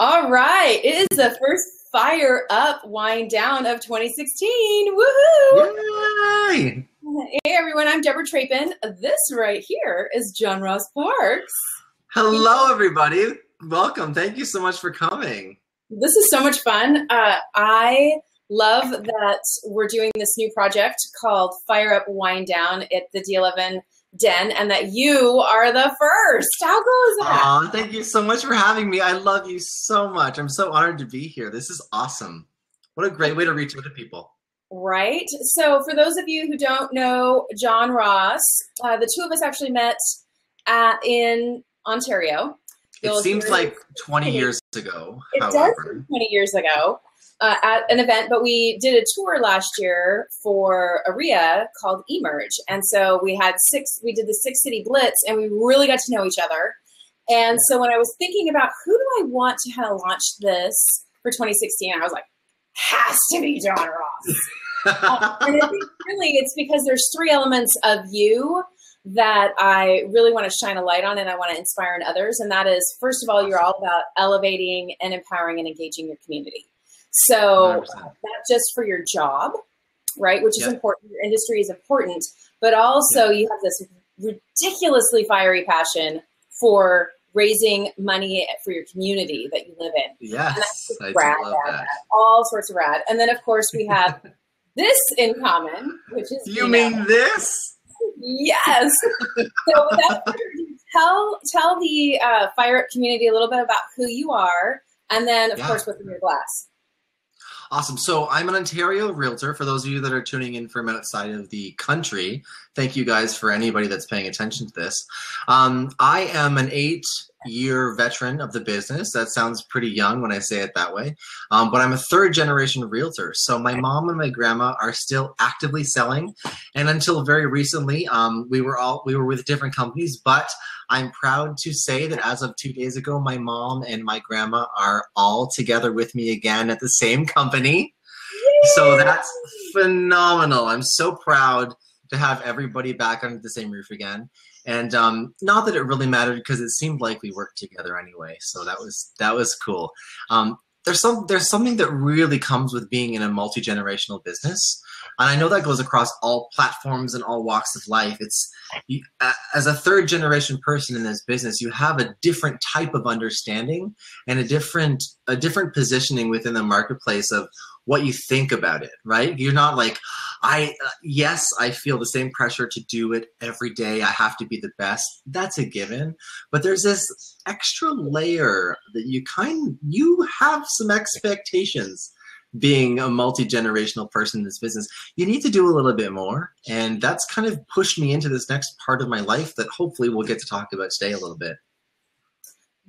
All right. It is the first fire up wind down of 2016. Woohoo! Yay! Hey everyone, I'm Deborah Trapin. This right here is John Ross Parks. Hello, everybody. Welcome. Thank you so much for coming. This is so much fun. Uh, I love that we're doing this new project called Fire Up Wind Down at the D11 Den and that you are the first. How is that? Aw, thank you so much for having me. I love you so much. I'm so honored to be here. This is awesome. What a great way to reach out to people. Right. So, for those of you who don't know John Ross, uh, the two of us actually met at, in Ontario. It You'll seems like 20 years ago, It does however. seem 20 years ago uh, at an event, but we did a tour last year for OREA called Emerge. And so we had six, we did the six city blitz and we really got to know each other. And so when I was thinking about who do I want to kind of launch this for 2016, I was like, has to be John Ross. Uh, and I think really it's because there's three elements of you that I really want to shine a light on and I want to inspire in others. And that is, first of all, you're all about elevating and empowering and engaging your community. So, 100%. uh, not just for your job, right, which is important, your industry is important, but also you have this ridiculously fiery passion for raising money for your community that you live in yes, I rad, love rad, that. rad. all sorts of rad. And then, of course, we have this in common, which is You mean this? yes. so, without tell tell the uh, Fire Up community a little bit about who you are, and then, of Yeah. course, what's in your glass. Awesome. So I'm an Ontario realtor. For those of you that are tuning in from outside of the country, thank you guys for anybody that's paying attention to this. Um, I am an eight year veteran of the business. That sounds pretty young when I say it that way. Um, but I'm a third generation realtor. So my mom and my grandma are still actively selling. And until very recently, um, we were all we were with different companies, but I'm proud to say that as of two days ago, my mom and my grandma are all together with me again at the same company. So that's phenomenal. I'm so proud to have everybody back under the same roof again. And um, not that it really mattered because it seemed like we worked together anyway. So that was that was cool. Um, there's some there's something that really comes with being in a multi generational business, and I know that goes across all platforms and all walks of life. It's you, as a third generation person in this business, you have a different type of understanding and a different a different positioning within the marketplace of what you think about it. Right? You're not like I uh, yes, I feel the same pressure to do it every day. I have to be the best. That's a given. But there's this extra layer that you kind you have some expectations being a multi-generational person in this business you need to do a little bit more and that's kind of pushed me into this next part of my life that hopefully we'll get to talk about today a little bit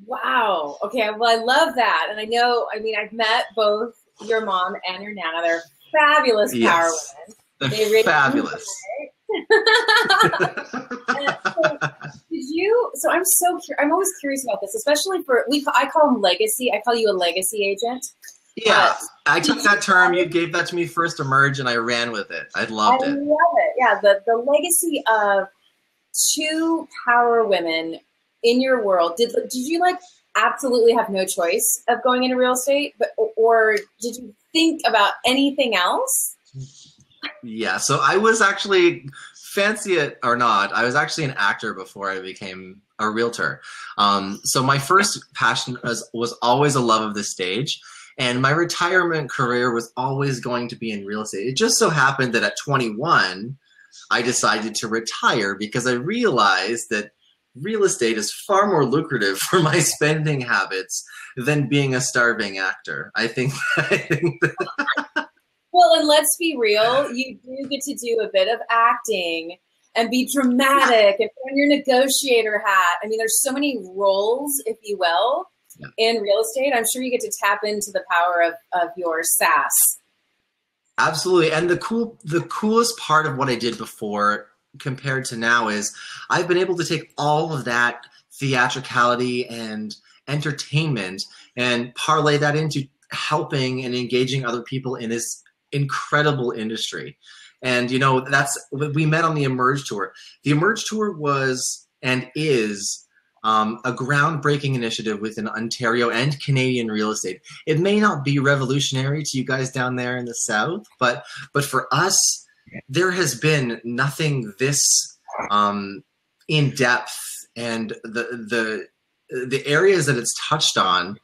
Wow. Okay. Well, I love that, and I know. I mean, I've met both your mom and your nana. They're fabulous power Yes. women. They're They really- fabulous so, did you? So I'm so I'm always curious about this, especially for we. I call them legacy. I call you a legacy agent. yeah i took that term you gave that to me first emerge and i ran with it i loved I it love it. Yeah, the the legacy of two power women in your world. Did did you like absolutely have no choice of going into real estate, but or did you think about anything else? Yeah, so I was actually fancy it or not, I was actually an actor before I became a realtor. Um, so my first passion was, was always a love of the stage, and my retirement career was always going to be in real estate. It just so happened that at 21, I decided to retire because I realized that real estate is far more lucrative for my spending habits than being a starving actor. I think I think that Well, and let's be real, you do get to do a bit of acting and be dramatic and put on your negotiator hat. I mean, there's so many roles, if you will, Yeah. in real estate. I'm sure you get to tap into the power of, of your sass. Absolutely. And the cool the coolest part of what I did before compared to now is I've been able to take all of that theatricality and entertainment and parlay that into helping and engaging other people in this incredible industry. And you know, that's we met on the Emerge tour. The Emerge tour was and is um, a groundbreaking initiative within Ontario and Canadian real estate. It may not be revolutionary to you guys down there in the south, but but for us, there has been nothing this um, in depth, and the the the areas that it's touched on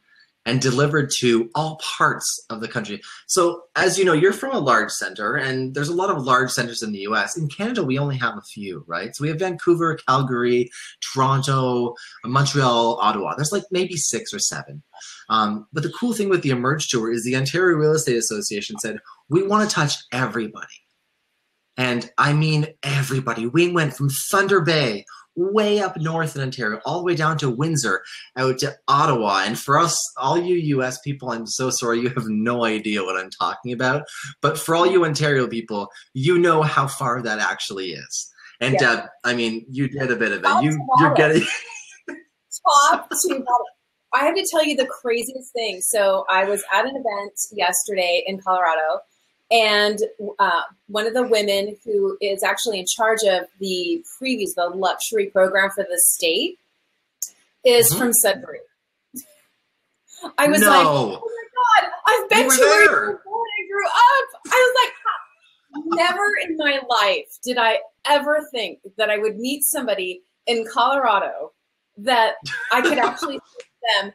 and delivered to all parts of the country. So, as you know, you're from a large center, and there's a lot of large centers in the US. In Canada, we only have a few, right? So, we have Vancouver, Calgary, Toronto, Montreal, Ottawa. There's like maybe six or seven. Um, but the cool thing with the Emerge Tour is the Ontario Real Estate Association said, we want to touch everybody. And I mean everybody. We went from Thunder Bay way up north in Ontario, all the way down to Windsor, out to Ottawa. And for us, all you US people, I'm so sorry, you have no idea what I'm talking about. But for all you Ontario people, you know how far that actually is. And yeah. Deb, I mean, you did a bit of it. You, you're getting top to. I have to tell you the craziest thing. So I was at an event yesterday in Colorado and uh, one of the women who is actually in charge of the previews, the luxury program for the state, is mm-hmm. from Sudbury. I was no. like, oh my God, I've been to where I grew up. I was like, never in my life did I ever think that I would meet somebody in Colorado that I could actually them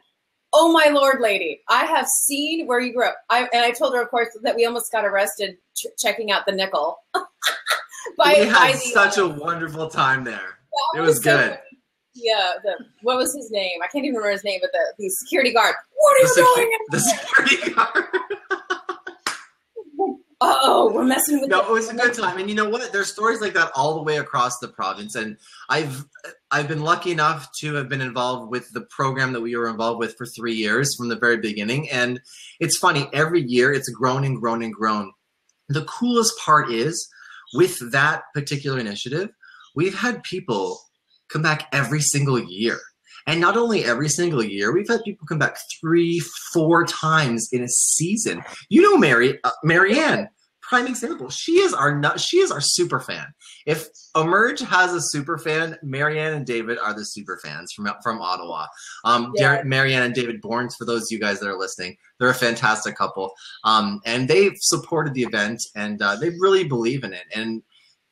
oh my lord, lady, I have seen where you grew up. I, and I told her, of course, that we almost got arrested ch- checking out the nickel. by, we had such a wonderful time there. It was, was good. So, yeah, the, what was his name? I can't even remember his name, but the, the security guard. What are the you secu- doing? The security guard oh, we're messing with. No, it was a good time, and you know what? There's stories like that all the way across the province, and I've I've been lucky enough to have been involved with the program that we were involved with for three years from the very beginning, and it's funny. Every year, it's grown and grown and grown. The coolest part is with that particular initiative, we've had people come back every single year. And not only every single year, we've had people come back three, four times in a season. You know, Mary, uh, Marianne, prime example. She is our not, she is our super fan. If Emerge has a super fan, Marianne and David are the super fans from from Ottawa. Um, yeah. Marianne and David Borns, for those of you guys that are listening, they're a fantastic couple, um, and they've supported the event and uh, they really believe in it. And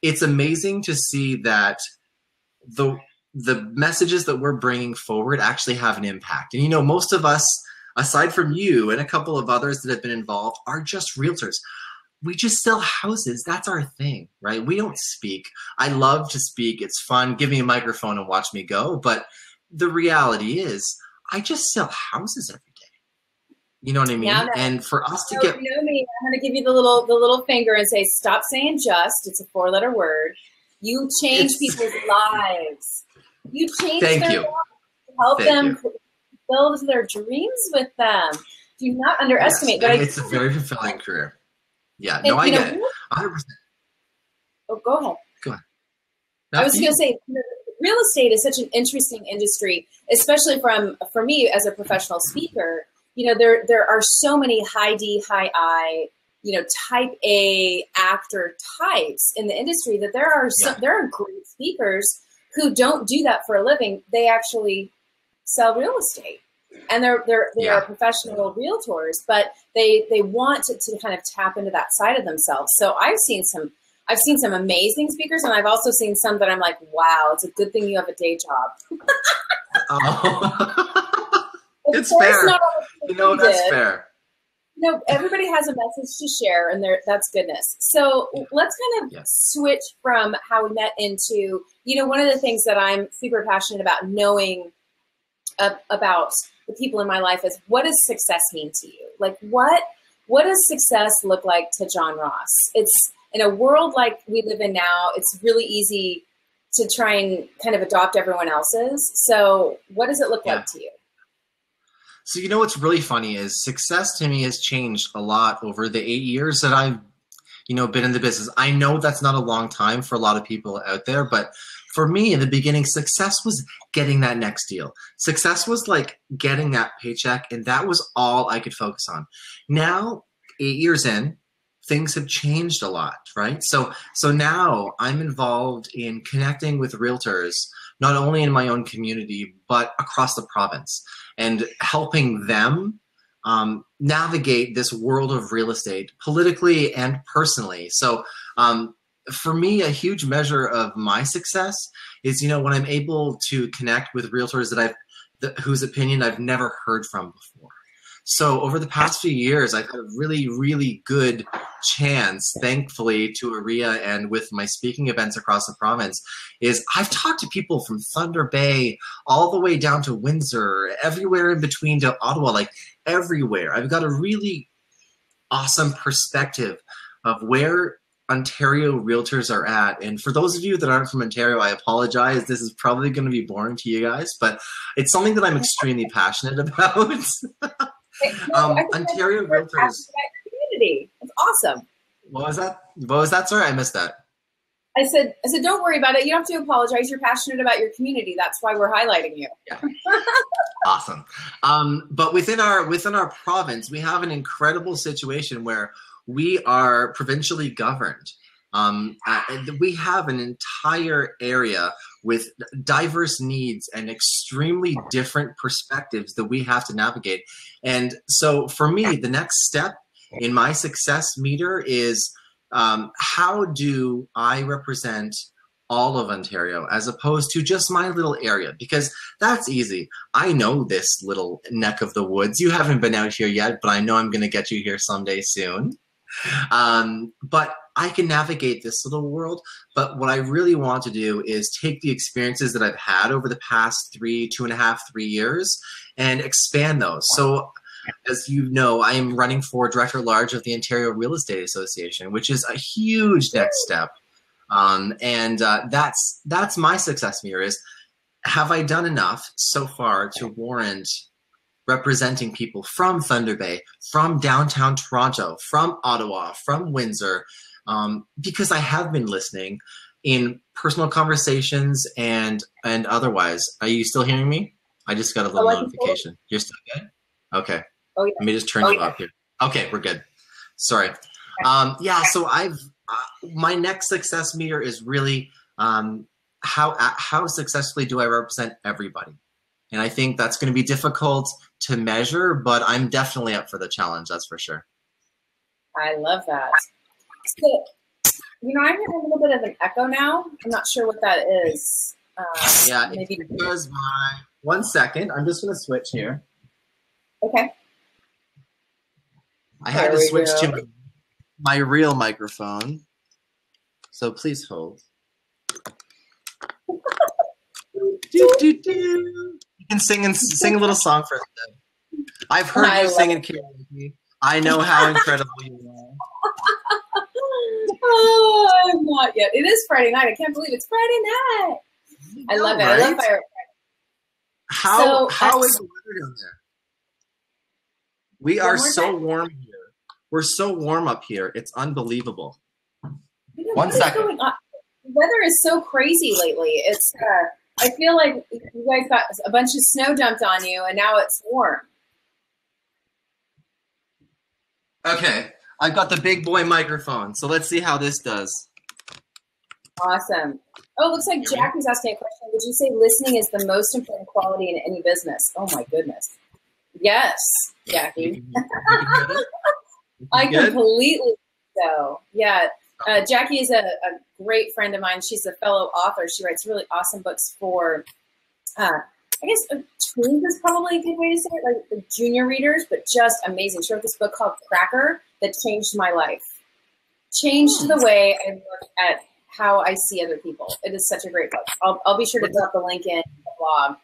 it's amazing to see that the the messages that we're bringing forward actually have an impact. And you know, most of us, aside from you and a couple of others that have been involved, are just realtors. We just sell houses. That's our thing, right? We don't speak. I love to speak. It's fun. Give me a microphone and watch me go. But the reality is, I just sell houses every day. You know what I mean? And for us to get you know me, I'm going to give you the little the little finger and say, stop saying just. It's a four letter word. You change people's lives. You change Thank their you. Help Thank them you. build their dreams with them. Do not underestimate. Yes, it's a very fulfilling career. Yeah, and, no, I get know, it. 100%. Oh, go ahead. Go ahead. I was going to say, real estate is such an interesting industry, especially from for me as a professional speaker. You know, there there are so many high D, high I, you know, type A actor types in the industry that there are some, there are great speakers who don't do that for a living. They actually sell real estate and they're they're they yeah. are professional realtors, but they they want to, to kind of tap into that side of themselves. So I've seen some I've seen some amazing speakers, and I've also seen some that I'm like, wow, it's a good thing you have a day job. oh. it's fair. You know, that's did. fair. No, everybody has a message to share, and that's goodness. So let's kind of yes. switch from how we met into, you know, one of the things that I'm super passionate about knowing uh, about the people in my life is what does success mean to you? Like what what does success look like to John Ross? It's in a world like we live in now, it's really easy to try and kind of adopt everyone else's. So what does it look yeah. like to you? So you know what's really funny is success to me has changed a lot over the eight years that I've you know been in the business. I know that's not a long time for a lot of people out there, but for me in the beginning, success was getting that next deal. Success was like getting that paycheck, and that was all I could focus on. Now, eight years in, things have changed a lot, right? So, so now I'm involved in connecting with realtors not only in my own community, but across the province and helping them um, navigate this world of real estate politically and personally. So, um, for me, a huge measure of my success is, you know, when I'm able to connect with realtors that I've, th- whose opinion I've never heard from before. So over the past few years, I've had a really, really good chance, thankfully, to OREA and with my speaking events across the province, is I've talked to people from Thunder Bay all the way down to Windsor, everywhere in between to Ottawa, like everywhere. I've got a really awesome perspective of where Ontario realtors are at. And for those of you that aren't from Ontario, I apologize. This is probably going to be boring to you guys, but it's something that I'm extremely passionate about. Um, Ontario realtors. Community. It's awesome. What was that? What was that? Sorry, I missed that. I said, I said, don't worry about it. You don't have to apologize. You're passionate about your community. That's why we're highlighting you. Yeah. awesome. Um, but within our within our province, we have an incredible situation where we are provincially governed. Um, uh, we have an entire area with diverse needs and extremely different perspectives that we have to navigate. And so, for me, the next step in my success meter is um, how do I represent all of Ontario as opposed to just my little area? Because that's easy. I know this little neck of the woods. You haven't been out here yet, but I know I'm going to get you here someday soon. Um, but I can navigate this little world. But what I really want to do is take the experiences that I've had over the past three, two and a half, three years and expand those. So as you know, I am running for director large of the Ontario Real Estate Association, which is a huge next step. Um, and uh, that's that's my success meter is have I done enough so far to warrant representing people from Thunder Bay, from downtown Toronto, from Ottawa, from Windsor, um, because I have been listening in personal conversations and and otherwise. Are you still hearing me? I just got a little oh, notification. You're still good? Okay. Oh, yeah. Let me just turn oh, you yeah. up here. Okay, we're good. Sorry. Um, yeah, so I've uh, my next success meter is really um, how uh, how successfully do I represent everybody, and I think that's going to be difficult to measure, but I'm definitely up for the challenge. That's for sure. I love that. So, you know, I'm hearing a little bit of an echo now. I'm not sure what that is. Uh, yeah, maybe because my one second. I'm just going to switch here. Okay. I had there to switch go. to my real microphone. So please hold. do, do, do. You can sing and sing a little song for us. I've heard I you sing in karaoke. I know how incredible you are. Oh, I'm not yet. It is Friday night. I can't believe it's Friday night. I love it. I love fire. How so, how is the weather down there? We are so time. warm here. We're so warm up here. It's unbelievable. One second. The weather is so crazy lately. It's. Uh, I feel like you guys got a bunch of snow dumped on you, and now it's warm. Okay, I've got the big boy microphone, so let's see how this does. Awesome. Oh, it looks like Jackie's asking a question. Would you say listening is the most important quality in any business? Oh my goodness. Yes, Jackie. I completely so. Yeah. Uh, Jackie is a, a, great friend of mine. She's a fellow author. She writes really awesome books for, uh, I guess, tweens is probably a good way to say it, like the junior readers, but just amazing. She wrote this book called Cracker that changed my life, changed the way I look at how I see other people. It is such a great book. I'll, I'll be sure to drop the link in the blog.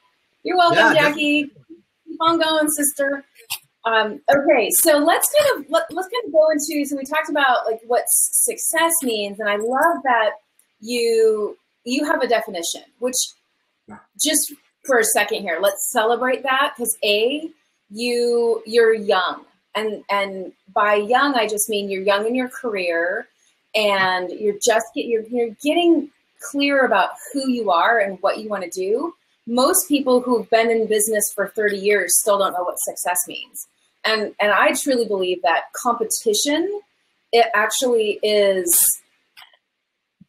You're welcome, yeah, Jackie. Definitely. Keep on going, sister. Um, okay, so let's kind of let, let's kind of go into. So we talked about like what success means, and I love that you you have a definition. Which just for a second here, let's celebrate that because a you you're young, and and by young I just mean you're young in your career, and you're just get you're you're getting clear about who you are and what you want to do most people who've been in business for 30 years still don't know what success means. And and I truly believe that competition it actually is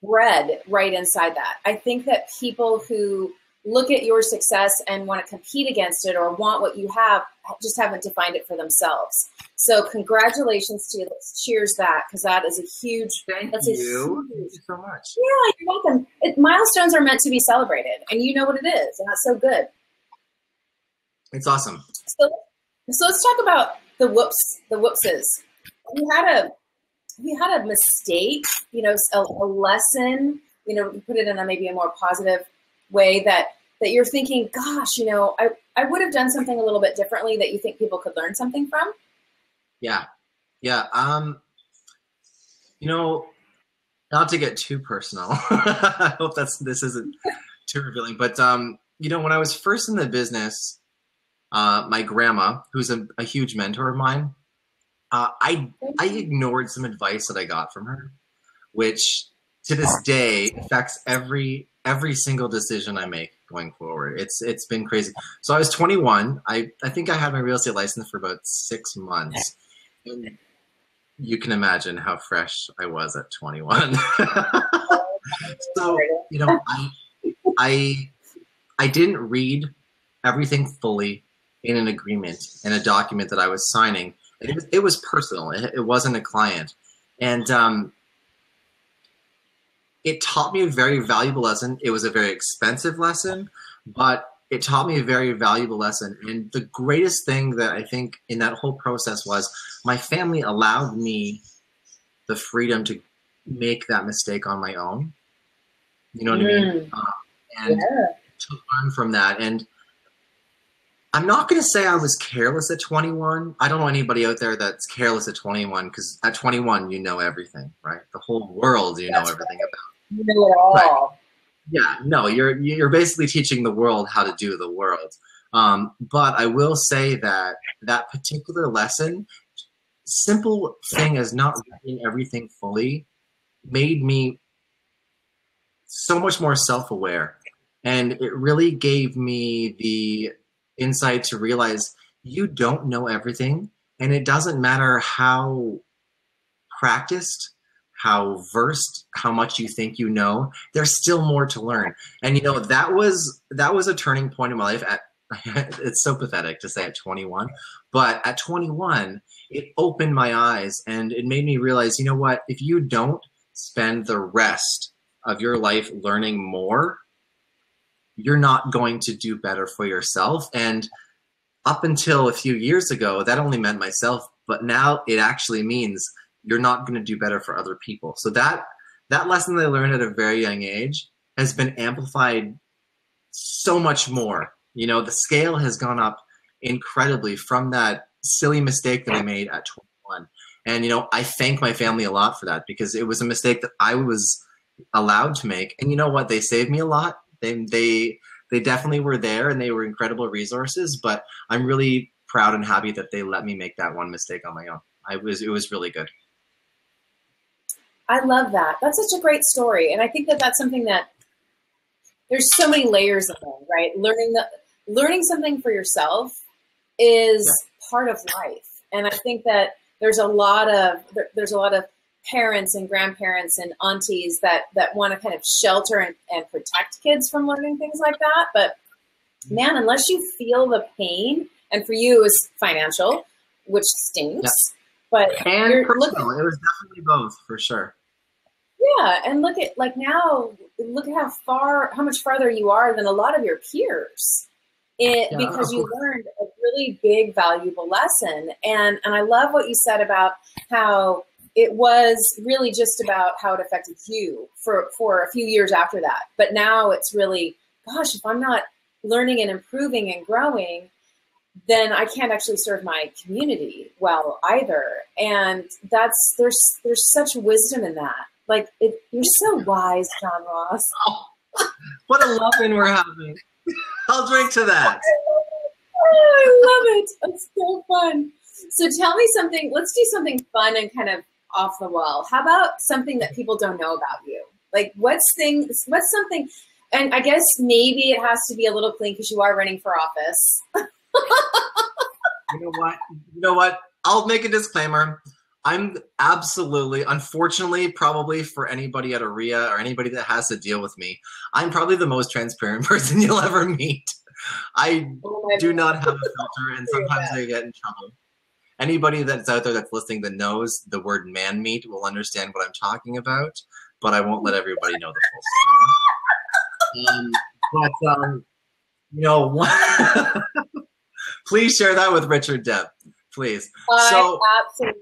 bred right inside that. I think that people who look at your success and want to compete against it or want what you have, just haven't defined it for themselves. So congratulations to you. Let's cheers that because that is a huge. Thank that's you. A huge, Thank you so much. Yeah, you're welcome. It, milestones are meant to be celebrated, and you know what it is, and that's so good. It's awesome. So, so let's talk about the whoops, the whoopses. We had a we had a mistake, you know, a, a lesson, you know, put it in a maybe a more positive way that that you're thinking, gosh, you know, I, I would have done something a little bit differently that you think people could learn something from? Yeah. Yeah. Um, you know, not to get too personal. I hope that's this isn't too revealing, but um, you know, when I was first in the business, uh, my grandma, who's a, a huge mentor of mine, uh, I I ignored some advice that I got from her, which to this day affects every every single decision I make going forward. It's it's been crazy. So I was 21. I I think I had my real estate license for about six months. And you can imagine how fresh I was at 21. so you know, I I I didn't read everything fully in an agreement in a document that I was signing. It was, it was personal. It, it wasn't a client, and um, it taught me a very valuable lesson. It was a very expensive lesson, but it taught me a very valuable lesson. And the greatest thing that I think in that whole process was my family allowed me the freedom to make that mistake on my own. You know what mm. I mean? Uh, and yeah. to learn from that. And I'm not going to say I was careless at 21. I don't know anybody out there that's careless at 21 because at 21 you know everything, right? The whole world you that's know everything right. about. Know it all. But, yeah, no, you're you're basically teaching the world how to do the world. Um, but I will say that that particular lesson, simple thing as not reading everything fully, made me so much more self-aware, and it really gave me the insight to realize you don't know everything and it doesn't matter how practiced how versed how much you think you know there's still more to learn and you know that was that was a turning point in my life at it's so pathetic to say at 21 but at 21 it opened my eyes and it made me realize you know what if you don't spend the rest of your life learning more you're not going to do better for yourself. And up until a few years ago, that only meant myself, but now it actually means you're not going to do better for other people. So that that lesson they learned at a very young age has been amplified so much more. You know, the scale has gone up incredibly from that silly mistake that I made at 21. And you know, I thank my family a lot for that because it was a mistake that I was allowed to make. And you know what? They saved me a lot they they they definitely were there and they were incredible resources. But I'm really proud and happy that they let me make that one mistake on my own. I was it was really good. I love that. That's such a great story, and I think that that's something that there's so many layers of it, right? Learning the learning something for yourself is part of life, and I think that there's a lot of there, there's a lot of parents and grandparents and aunties that that want to kind of shelter and, and protect kids from learning things like that but mm-hmm. man unless you feel the pain and for you it was financial which stinks yeah. but and personal. it was definitely both for sure yeah and look at like now look at how far how much farther you are than a lot of your peers it, yeah, because you learned a really big valuable lesson and and i love what you said about how it was really just about how it affected you for, for a few years after that. But now it's really, gosh, if I'm not learning and improving and growing, then I can't actually serve my community well either. And that's there's there's such wisdom in that. Like it, you're so wise, John Ross. Oh, what a loving we're having. I'll drink to that. Oh, I love it. It's so fun. So tell me something. Let's do something fun and kind of off the wall. How about something that people don't know about you? Like what's things what's something and I guess maybe it has to be a little clean because you are running for office. you know what? You know what? I'll make a disclaimer. I'm absolutely, unfortunately, probably for anybody at OREA or anybody that has to deal with me, I'm probably the most transparent person you'll ever meet. I Oh do not have a filter, and sometimes I get in trouble. Anybody that's out there that's listening that knows the word man meat will understand what I'm talking about, but I won't let everybody know the full story. Um, but, um, you know, one- please share that with Richard Deb, please. I So- absolutely.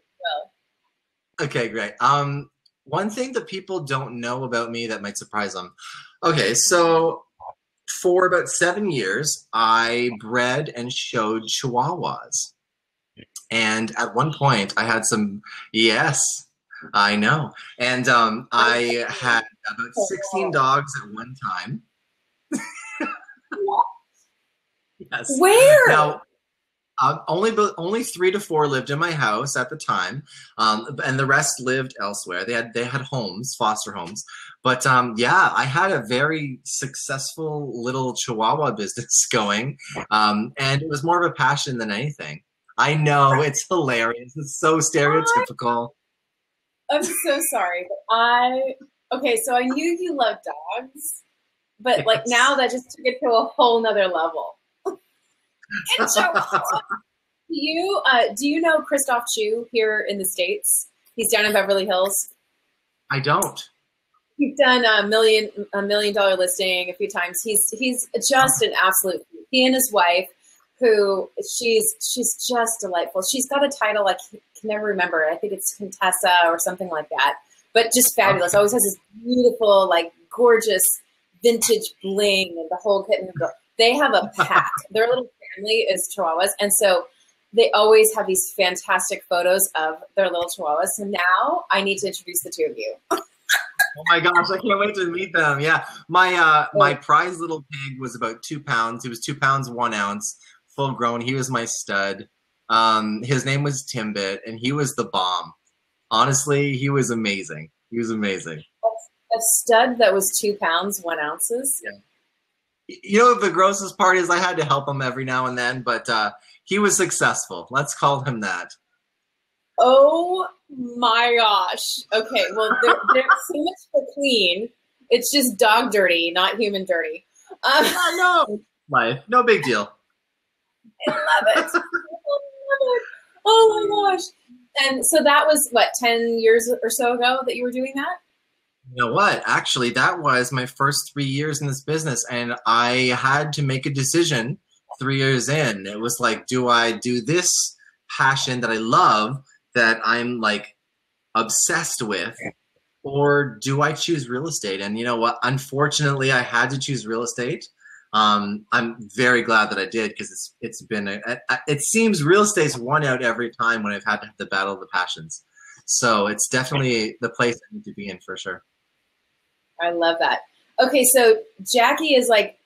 Okay, great. Um, one thing that people don't know about me that might surprise them. Okay, so for about seven years, I bred and showed Chihuahuas, and at one point, I had some. Yes, I know, and um, I had about sixteen dogs at one time. yes. Where? Now, uh, only only three to four lived in my house at the time, um, and the rest lived elsewhere. They had they had homes, foster homes. But um, yeah, I had a very successful little Chihuahua business going, um, and it was more of a passion than anything. I know it's hilarious. It's so stereotypical. I'm so sorry, but I okay. So I knew you loved dogs, but like now that just took it to a whole nother level. And so, do you uh, do you know Christophe Choo here in the states? He's down in Beverly Hills. I don't. He's done a million a million dollar listing a few times. He's he's just an absolute. He and his wife, who she's she's just delightful. She's got a title I can, never remember. I think it's Contessa or something like that. But just fabulous. Always has this beautiful, like gorgeous vintage bling and the whole kit and caboodle. They have a pack. Their little family is Chihuahuas, and so they always have these fantastic photos of their little Chihuahuas. So now I need to introduce the two of you. Oh my gosh, I can't wait to meet them. Yeah, my uh, my prize little pig was about two pounds. He was two pounds one ounce, full grown. He was my stud. Um, his name was Timbit, and he was the bomb. Honestly, he was amazing. He was amazing. A stud that was two pounds one ounces. You know, the grossest part is I had to help him every now and then, but uh, he was successful. Let's call him that. Oh my gosh. Okay, well, there, there's so much for clean. It's just dog dirty, not human dirty. Um, no, life, no big deal. I love it. I love it. Oh my gosh. And so that was what, 10 years or so ago that you were doing that? You know what? Actually, that was my first three years in this business, and I had to make a decision three years in. It was like, do I do this passion that I love, that I'm like obsessed with, or do I choose real estate? And you know what? Unfortunately, I had to choose real estate. Um, I'm very glad that I did because it's it's been a, a, it seems real estate's won out every time when I've had to have the battle of the passions. So it's definitely the place I need to be in for sure. I love that. Okay, so Jackie is like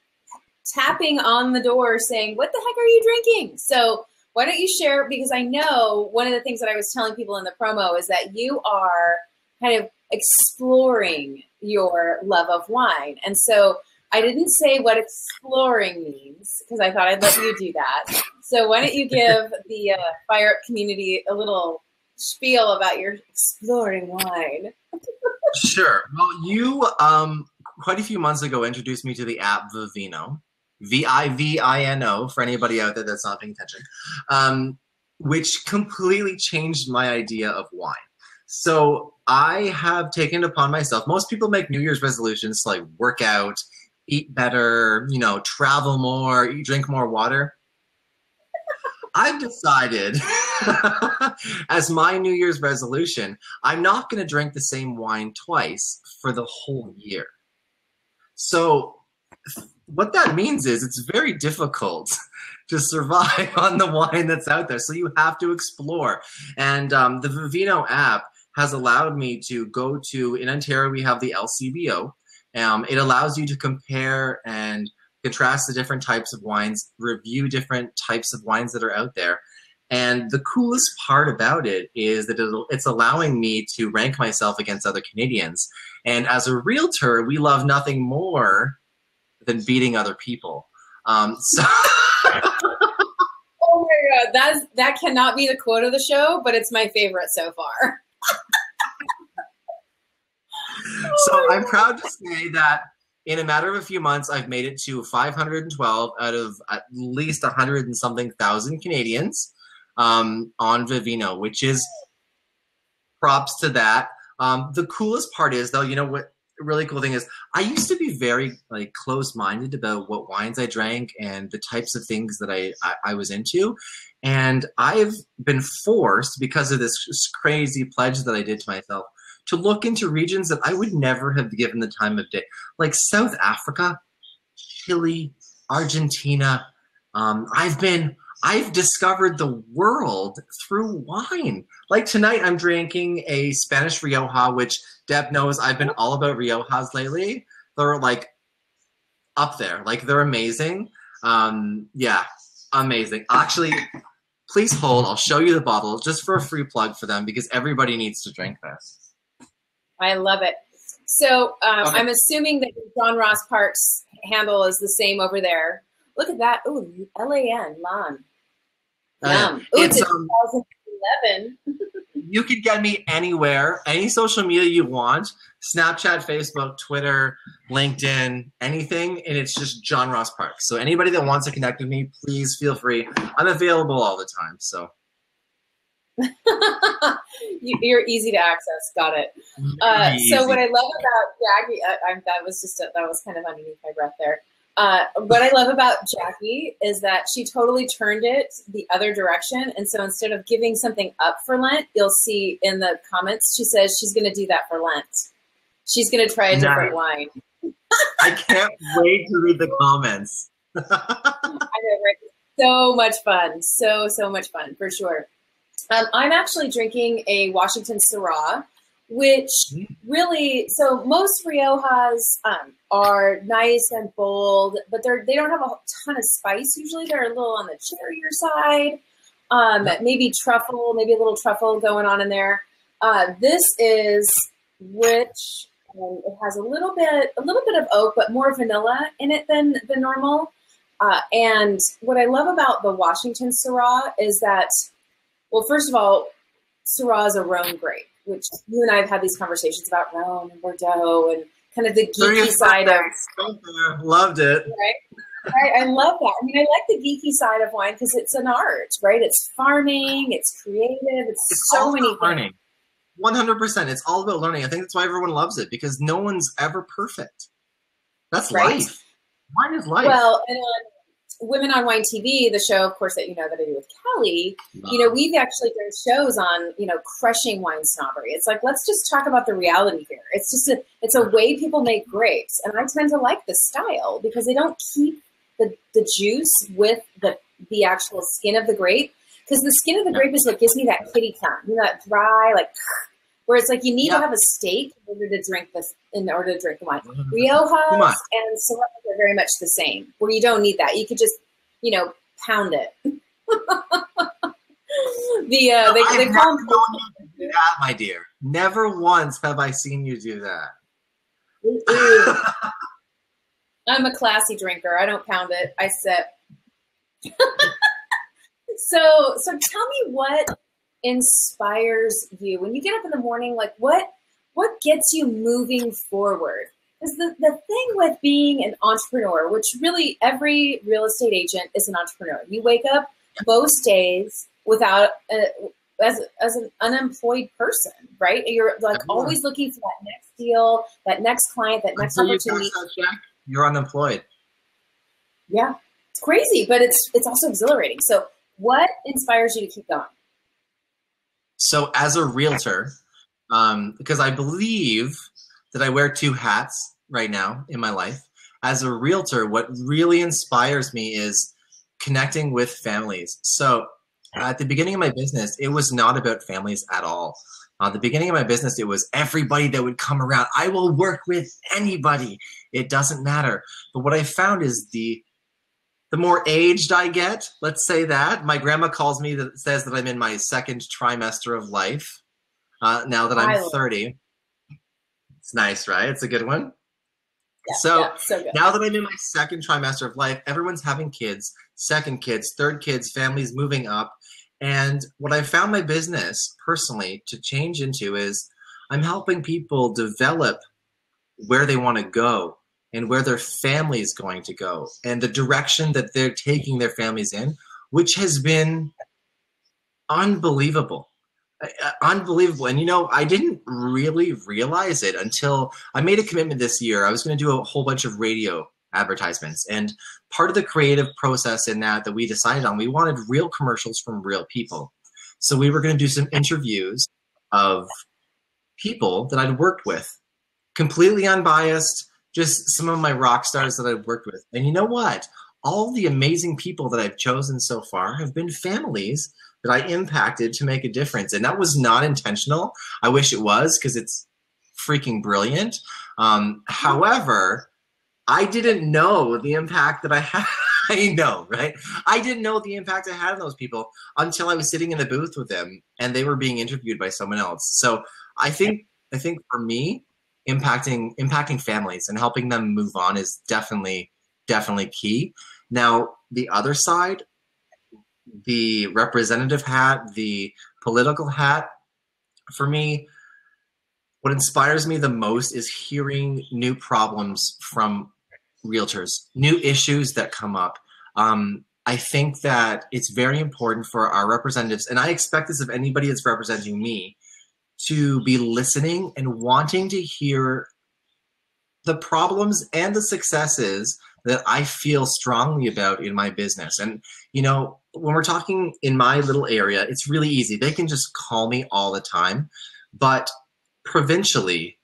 tapping on the door saying, What the heck are you drinking? So why don't you share? Because I know one of the things that I was telling people in the promo is that you are kind of exploring your love of wine. And so I didn't say what exploring means because I thought I'd let you do that. So why don't you give the uh, Fire Up community a little spiel about your exploring wine? Sure. Well, you um quite a few months ago introduced me to the app Vivino, V I V I N O for anybody out there that's not paying attention, um, which completely changed my idea of wine. So I have taken upon myself. Most people make New Year's resolutions to like work out, eat better, you know, travel more, drink more water. I've decided as my New Year's resolution I'm not going to drink the same wine twice for the whole year. So, what that means is it's very difficult to survive on the wine that's out there. So, you have to explore. And um, the Vivino app has allowed me to go to, in Ontario, we have the LCBO. Um, it allows you to compare and contrast the different types of wines, review different types of wines that are out there. And the coolest part about it is that it's allowing me to rank myself against other Canadians. And as a realtor, we love nothing more than beating other people. Um, so, Oh my God, that's that cannot be the quote of the show, but it's my favorite so far. so I'm proud to say that in a matter of a few months, I've made it to 512 out of at least 100 and something thousand Canadians um, on Vivino, which is props to that. Um, the coolest part is, though, you know what? Really cool thing is, I used to be very like close-minded about what wines I drank and the types of things that I, I, I was into, and I've been forced because of this crazy pledge that I did to myself to look into regions that I would never have given the time of day, like South Africa, Chile, Argentina. Um, I've been, I've discovered the world through wine. Like tonight, I'm drinking a Spanish Rioja, which Deb knows I've been all about Riojas lately. They're like up there, like they're amazing. Um, yeah, amazing. Actually, please hold. I'll show you the bottle just for a free plug for them because everybody needs to drink this. I love it. So um, Okay. I'm assuming that John Ross Park's handle is the same over there. Look at that. Ooh, L-A-N, LAN. Uh, Ooh, it's, it's, a um, 2011. you can get me anywhere, any social media you want Snapchat, Facebook, Twitter, LinkedIn, anything. And it's just John Ross Park. So anybody that wants to connect with me, please feel free. I'm available all the time. So You're easy to access. Got it. Uh, so what I love about Jackie, uh, I, that was just a, that was kind of underneath my breath there. Uh, what I love about Jackie is that she totally turned it the other direction, and so instead of giving something up for Lent, you'll see in the comments she says she's going to do that for Lent. She's going to try a different wine. I can't wait to read the comments. I know, right? So much fun. So, so much fun for sure. Um, I'm actually drinking a Washington Syrah, which Mm. really, so most Riojas um, are nice and bold, but they're, they don't have a ton of spice. Usually they're a little on the cherrier side. Um, maybe truffle, maybe a little truffle going on in there. Uh, this is rich and it has a little bit, a little bit of oak, but more vanilla in it than the normal. Uh, and what I love about the Washington Syrah is that, well, first of all, Syrah is a Rhone grape, which you and I have had these conversations about Rhone and Bordeaux and kind of the geeky side of Loved it. right? I, I love that. I mean, I like the geeky side of wine because it's an art, right? It's farming, it's creative, it's, It's so many learning. One hundred percent. It's all about learning. I think that's why everyone loves it because no one's ever perfect. That's Right. life. Wine is life. Well, and on Women on Wine TV, the show, of course, that you know that I do with Kelly, you know, we've actually done shows on, you know, crushing wine snobbery. It's like, let's just talk about the reality here. It's just a, it's a way people make grapes. And I tend to like the style because they don't keep the, the juice with the, the actual skin of the grape. Because the skin of the grape is what gives me that kitty tongue, you know, that dry, like, where it's like you need Yeah. to have a steak in order to drink this, in order to drink wine. 100%. Riojas on. and Syrahs are very much the same, where you don't need that. You could just, you know, pound it. the uh, they, I've they never call them. you to do that, my dear. Never once have I seen you do that. I'm a classy drinker. I don't pound it. I sip. so, so tell me what inspires you when you get up in the morning. Like, what what gets you moving forward? Because the, the thing with being an entrepreneur, which really every real estate agent is an entrepreneur. You wake up most days without a, as as an unemployed person, right? You're like Everyone. always looking for that next deal, that next client, that next Until opportunity. check, you're unemployed. Yeah, it's crazy, but it's it's also exhilarating. So, what inspires you to keep going? So, as a realtor, um, because I believe that I wear two hats right now in my life, as a realtor, what really inspires me is connecting with families. So, at the beginning of my business, it was not about families at all. At the beginning of my business, it was everybody that would come around. I will work with anybody. It doesn't matter. But what I found is the the more aged I get, let's say that my grandma calls me that says that I'm in my second trimester of life. Uh, now that I'm 30, it's nice, right? It's a good one. Yeah, so, yeah, so good. now that I'm in my second trimester of life, everyone's having kids, second kids, third kids, families moving up. And what I found my business personally to change into is I'm helping people develop where they want to go and where their family is going to go and the direction that they're taking their families in, which has been unbelievable. Uh, uh, Unbelievable. And you know, I didn't really realize it until I made a commitment this year. I was going to do a whole bunch of radio advertisements. And part of the creative process in that that we decided on, we wanted real commercials from real people. So we were going to do some interviews of people that I'd worked with, completely unbiased, just some of my rock stars that I've worked with. And you know what? All the amazing people that I've chosen so far have been families that I impacted to make a difference. And that was not intentional. I wish it was because it's freaking brilliant. Um, however, I didn't know the impact that I had. I know, right? I didn't know the impact I had on those people until I was sitting in the booth with them and they were being interviewed by someone else. So I think I think for me, impacting impacting families and helping them move on is definitely definitely key. Now, the other side, the representative hat, the political hat, for me, what inspires me the most is hearing new problems from realtors, new issues that come up. Um, I think that it's very important for our representatives, and I expect this of anybody that's representing me, to be listening and wanting to hear the problems and the successes that I feel strongly about in my business. And, you know, when we're talking in my little area, it's really easy. They can just call me all the time. But provincially,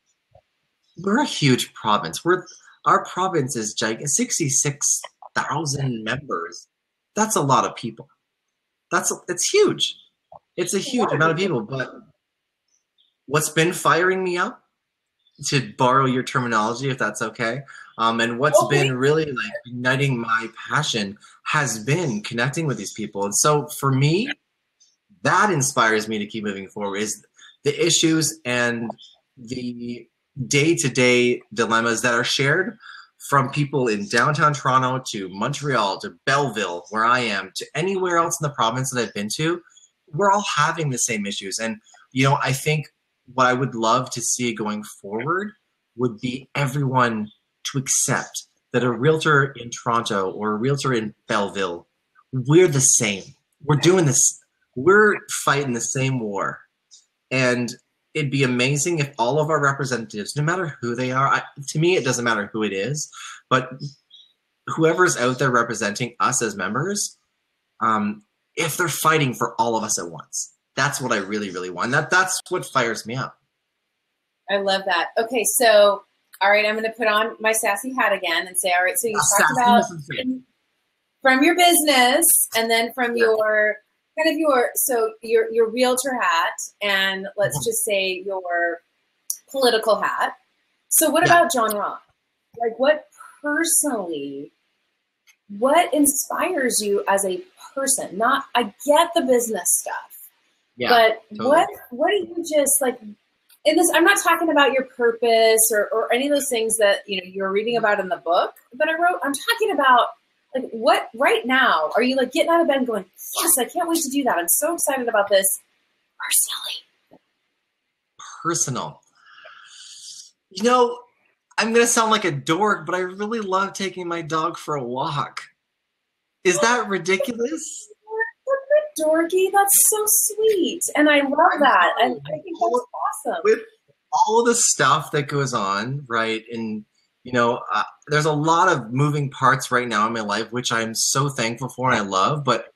we're a huge province. We're our province is gigantic, 66,000 members. That's a lot of people. That's it's huge. It's a huge amount of people, but what's been firing me up to borrow your terminology if that's okay um, and what's Okay. been really like igniting my passion has been connecting with these people and so for me that inspires me to keep moving forward is the issues and the day-to-day dilemmas that are shared from people in downtown toronto to montreal to belleville where i am to anywhere else in the province that i've been to we're all having the same issues and you know i think what I would love to see going forward would be everyone to accept that a realtor in Toronto or a realtor in Belleville, we're the same. We're doing this, we're fighting the same war. And it'd be amazing if all of our representatives, no matter who they are, I, to me, it doesn't matter who it is, but whoever's out there representing us as members, um, if they're fighting for all of us at once that's what I really, really want. That that's what fires me up. I love that. Okay, so all right, I'm going to put on my sassy hat again and say, all right, so you Ah, talked about from your business and then from your kind of your so your your realtor hat and let's Mhm. just say your political hat. So what Yeah. about John Rock? Like what personally what inspires you as a person? Not I get the business stuff. Yeah, but totally. what what do you just like in this i'm not talking about your purpose or, or any of those things that you know you're reading mm-hmm. about in the book that i wrote i'm talking about like what right now are you like getting out of bed and going yes i can't wait to do that i'm so excited about this personally personal. You know, I'm gonna sound like a dork, but I really love taking my dog for a walk. Is that ridiculous? That's a bit dorky that's so sweet and i love that and i think that's awesome With all the stuff that goes on, right? And you know, uh, there's a lot of moving parts right now in my life, which I'm so thankful for and I love. But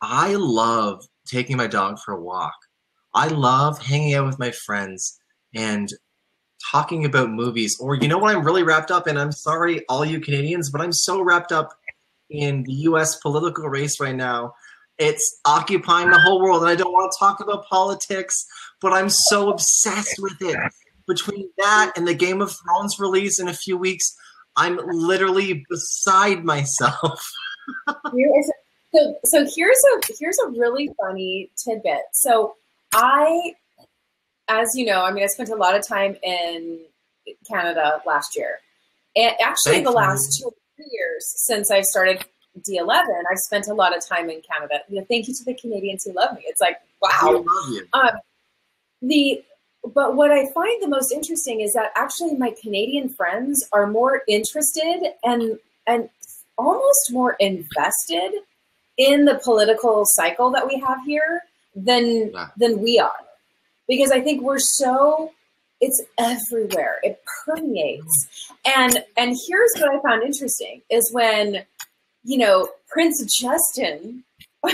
I love taking my dog for a walk. I love hanging out with my friends and talking about movies. Or you know what I'm really wrapped up in? I'm sorry, all you Canadians, but I'm so wrapped up in the US political race right now. It's occupying the whole world. And I don't want to talk about politics, but I'm so obsessed with it. Between that and the Game of Thrones release in a few weeks, I'm literally beside myself. So so here's a here's a really funny tidbit. So I as you know, I mean I spent a lot of time in Canada last year. And actually, Thank the you. last two years since I started D11, I've spent a lot of time in Canada. You know, thank you to the Canadians who love me. It's like, I wow. you. Um, the but what I find the most interesting is that actually my Canadian friends are more interested and and almost more invested in the political cycle that we have here than than we are. Because I think we're so it's everywhere. It permeates. And and here's what I found interesting is when you know Prince Justin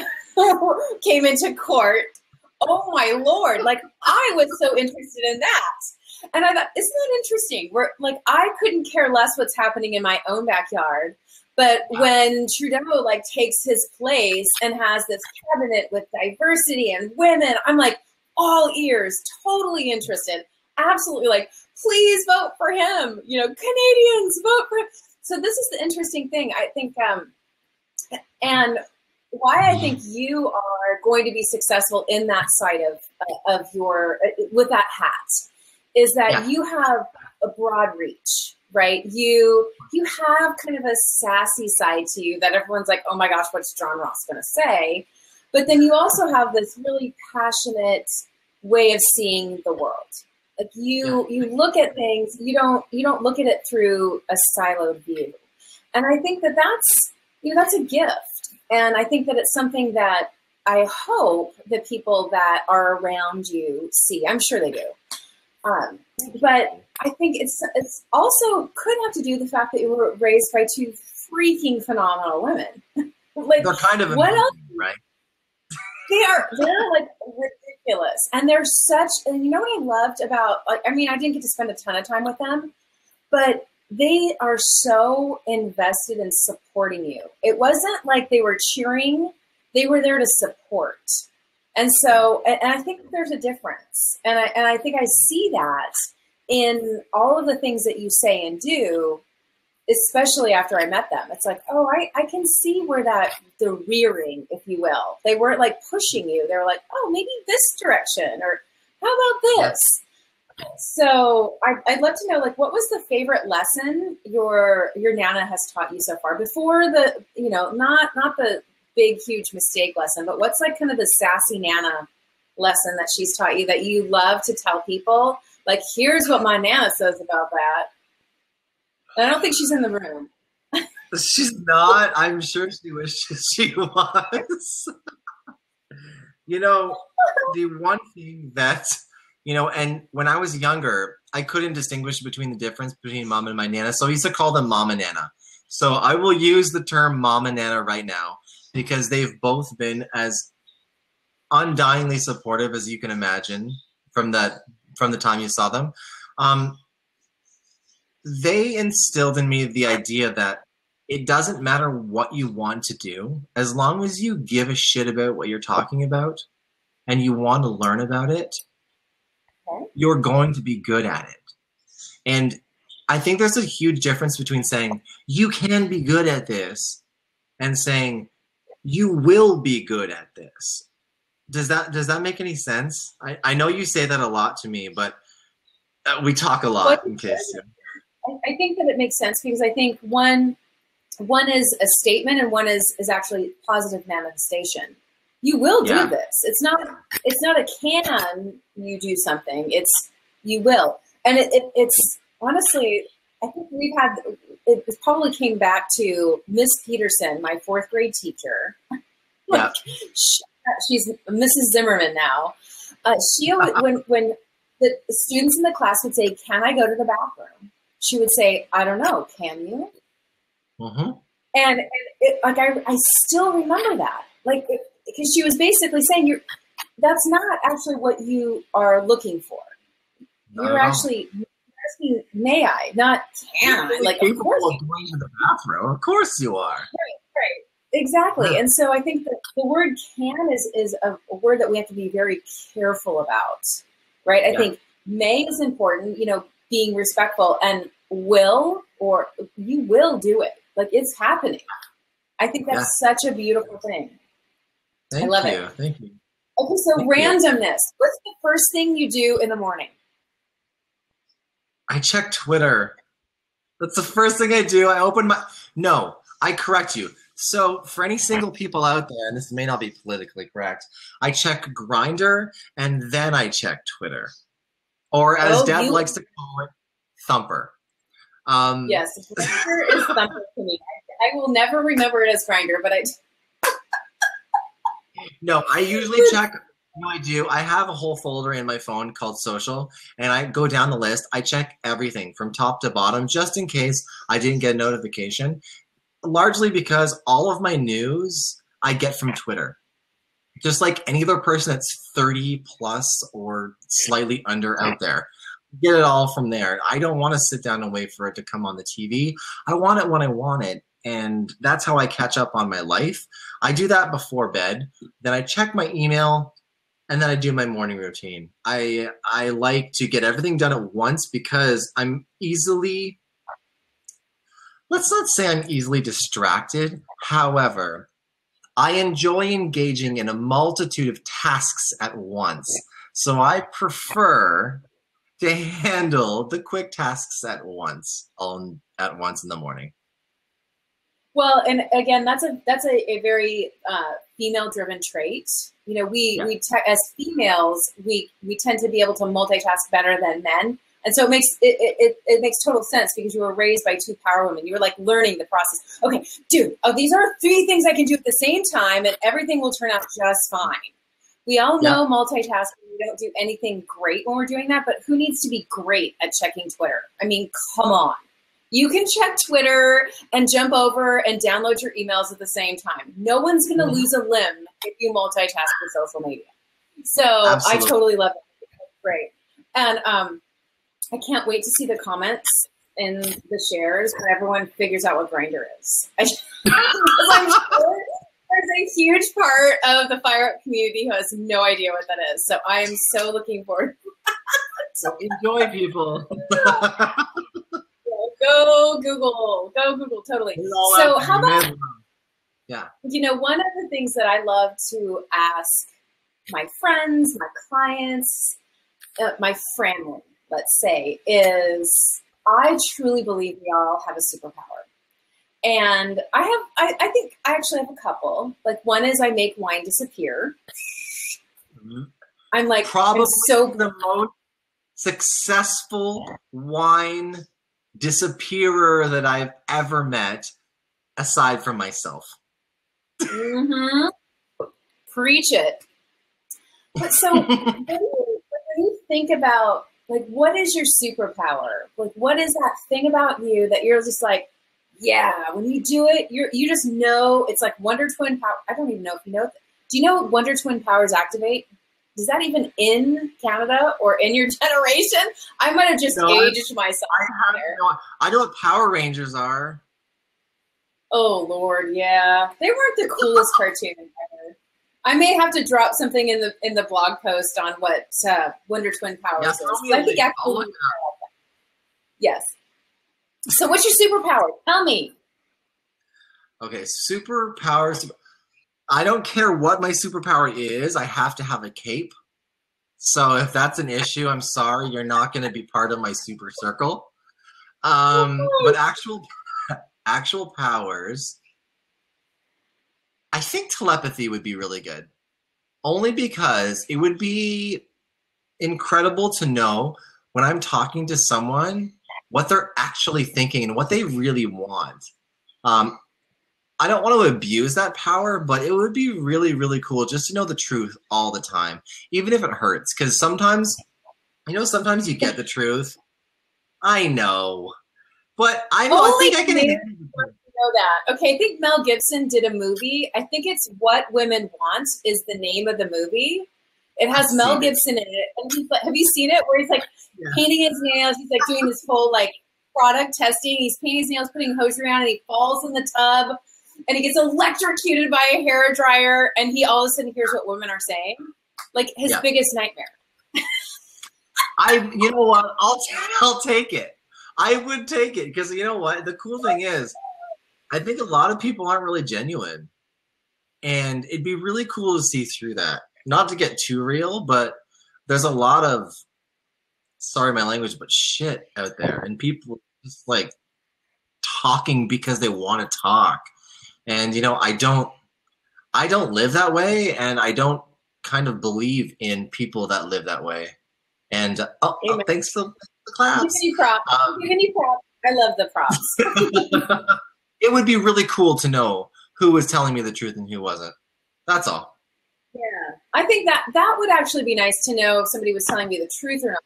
came into court. Oh my lord like i was so interested in that. And i thought isn't that interesting? Where like i couldn't care less what's happening in my own backyard. But when trudeau like takes his place and has this cabinet with diversity and women i'm like all ears totally interested. Absolutely like please vote for him. You know canadians vote for him. So this is the interesting thing. I think um and why I think you are going to be successful in that side of of your with that hat is that Yeah. you have a broad reach, right? You you have kind of a sassy side to you that everyone's like, oh my gosh, what's John Ross going to say? But then you also have this really passionate way of seeing the world. Like you you look at things, you don't you don't look at it through a siloed view, and I think that that's you know that's a gift and I think that it's something that I hope that people that are around you see. I'm sure they do. Um, but I think it's it's also could have to do with the fact that you were raised by two freaking phenomenal women. like They're kind of what amazing, else? right? they are they're like ridiculous, and they're such. And you know what I loved about? Like, I mean, I didn't get to spend a ton of time with them, but they are so invested in supporting you. It wasn't like they were cheering; they were there to support. And so, and I think there's a difference, and I and I think I see that in all of the things that you say and do, especially after I met them. It's like, oh, I, I can see where that the rearing, if you will. They weren't like pushing you. They were like, oh, maybe this direction, or how about this? So I, I'd love to know, like, what was the favorite lesson your your nana has taught you so far? Before the, you know, not not the big huge mistake lesson, but what's like kind of the sassy nana lesson that she's taught you that you love to tell people? Like, here's what my nana says about that. And I don't think she's in the room. She's not. I'm sure she wishes she was. you know, the one thing that, you know, and when I was younger, I couldn't distinguish between the difference between mom and my nana. So I used to call them mom and nana. So I will use the term mom and nana right now because they've both been as undyingly supportive as you can imagine from that from the time you saw them. Um, they instilled in me the idea that it doesn't matter what you want to do as long as you give a shit about what you're talking about and you want to learn about it Okay. you're going to be good at it and i think there's a huge difference between saying you can be good at this and saying you will be good at this does that does that make any sense i, I know you say that a lot to me but uh, we talk a lot in case I, I think that it makes sense because I think one one is a statement and one is is actually positive manifestation. You will do Yeah. this. It's not it's not a can you do something. It's you will. And it, it, it's honestly I think we've had it probably came back to Miss Peterson, my fourth grade teacher. Yeah. She- she's Mrs. Zimmerman now. Uh, she always, when when the students in the class would say, "Can I go to the bathroom?" She would say, "I don't know. Can you?" hmm And, and it, like I, I still remember that, like because she was basically saying, "You're that's not actually what you are looking for. You're actually asking, may I, not can I? Like, of course of going to the bathroom. Of course you are. Right. Exactly. Yeah. And so I think that the word can is, is a, a word that we have to be very careful about, right? I Yeah. think may is important, you know, being respectful and will or you will do it. Like it's happening. I think that's such a beautiful thing. Thank love you. it. Thank you. Okay, so Thank you. randomness. What's the first thing you do in the morning? I check Twitter That's the first thing I do. I open my. No, I correct you. So, for any single people out there, and this may not be politically correct, I check Grindr and then I check Twitter, or as Oh, Deb you- likes to call it, Thumper. Um, Yes, Grindr is something to me. I, I will never remember it as Grindr, but I No, I usually check. No, I do. I have a whole folder in my phone called social, and I go down the list. I check everything from top to bottom just in case I didn't get a notification. Largely because all of my news I get from Twitter. Just like any other person that's 30 plus or slightly under out there. Get it all from there. I don't want to sit down and wait for it to come on the TV. I want it when I want it. And that's how I catch up on my life. I do that before bed then I check my email, and then I do my morning routine. I I like to get everything done at once because I'm easily let's not say I'm easily distracted. However, I enjoy engaging in a multitude of tasks at once. So I prefer to handle the quick tasks at once on at once in the morning. Well, and again, that's a that's a, a very uh, female-driven trait. You know, we Yeah. we te- as females we we tend to be able to multitask better than men, and so it makes it, it, it, it makes total sense because you were raised by two power women. You were like learning the process. Okay, dude, oh, these are three things I can do at the same time, and everything will turn out just fine. We all know multitasking. We don't do anything great when we're doing that, but who needs to be great at checking Twitter? I mean, come on. You can check Twitter and jump over and download your emails at the same time. No one's going to Mhm. lose a limb if you multitask with social media. So I totally love it. Great. And um, I can't wait to see the comments and the shares when everyone figures out what Grindr is. I, I'm sure there's a huge part of the Fire Up community who has no idea what that is. So I am so looking forward. So enjoy people. Go Google. Go Google. Totally. So how about Yeah. you know, one of the things that I love to ask my friends, my clients, uh, my family, let's say, is I truly believe we all have a superpower. And I have, I, I think I actually have a couple. Like one is I make wine disappear. I'm like, Probably I'm so the most successful wine disappearer that I've ever met, aside from myself. mm-hmm. Preach it. But so when you, when you think about like what is your superpower? Like what is that thing about you that you're just like, yeah, when you do it, you're you just know it's like Wonder Twin power. I don't even know if you know. Do you know what Wonder Twin powers activate? Is that even in Canada or in your generation? I might have just No, aged myself. I, no, I know what Power Rangers are. Oh Lord, yeah, they weren't the coolest cartoon ever. I may have to drop something in the in the blog post on what uh, Wonder Twin powers Yeah, is. throw me a I think link. I'll actually, look it up. yes. So, what's your superpower? Tell me. Okay, superpowers. I don't care what my superpower is. I have to have a cape. So if that's an issue, I'm sorry, you're not going to be part of my super circle. Um, but actual actual powers, I think telepathy would be really good. Only because it would be incredible to know when I'm talking to someone what they're actually thinking and what they really want. Um, I don't want to abuse that power, but it would be really, really cool just to know the truth all the time, even if it hurts. Because sometimes, you know, sometimes you get the truth. I know, but I Only think I can. know that. Okay, I think Mel Gibson did a movie. I think it's What Women Want is the name of the movie. It has I've Mel seen it. Gibson in it. And he's like, have you seen it? Where he's like Yeah. painting his nails. He's like doing this whole like product testing. He's painting his nails, putting hose around, and he falls in the tub, and he gets electrocuted by a hair dryer, and he all of a sudden hears what women are saying. Like his Yeah. biggest nightmare. I, you know what? I'll I'll take it. I would take it because you know what? The cool thing is, I think a lot of people aren't really genuine, and it'd be really cool to see through that. Not to get too real, but there's a lot of sorry my language, but shit out there, and people just like talking because they want to talk. And you know, I don't I don't live that way and I don't kind of believe in people that live that way. And uh, oh, oh, thanks for the class. Giving you props. Um, giving you props. I love the props. it would be really cool to know who was telling me the truth and who wasn't. That's all. Yeah, I think that that would actually be nice to know if somebody was telling me the truth or not.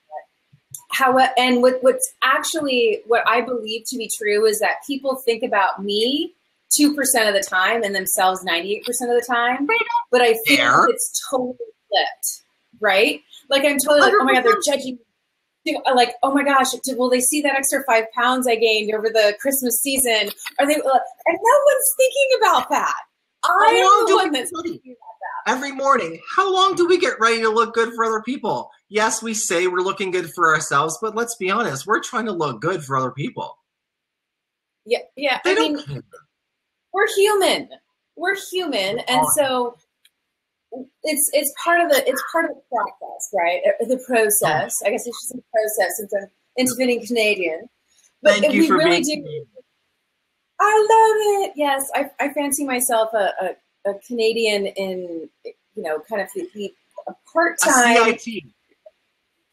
How and what what's actually what I believe to be true is that people think about me two percent of the time and themselves ninety eight percent of the time. But I think it's totally flipped, right? Like I'm totally like, oh my god, they're judging. Like, oh my gosh, will they see that extra five pounds I gained over the Christmas season? Are they? And no one's thinking about that. I am the one that's thinking about that. Every morning, how long do we get ready to look good for other people? Yes, we say we're looking good for ourselves, but let's be honest, we're trying to look good for other people. Yeah, yeah. They I mean, care. We're human. We're human, and so it's it's part of the it's part of the process, right? Uh, the process. I guess it's just a process into into being Canadian. But Thank we really do. Canadian. I love it. Yes, I, I fancy myself a, a, a Canadian in you know kind of the, the a part time,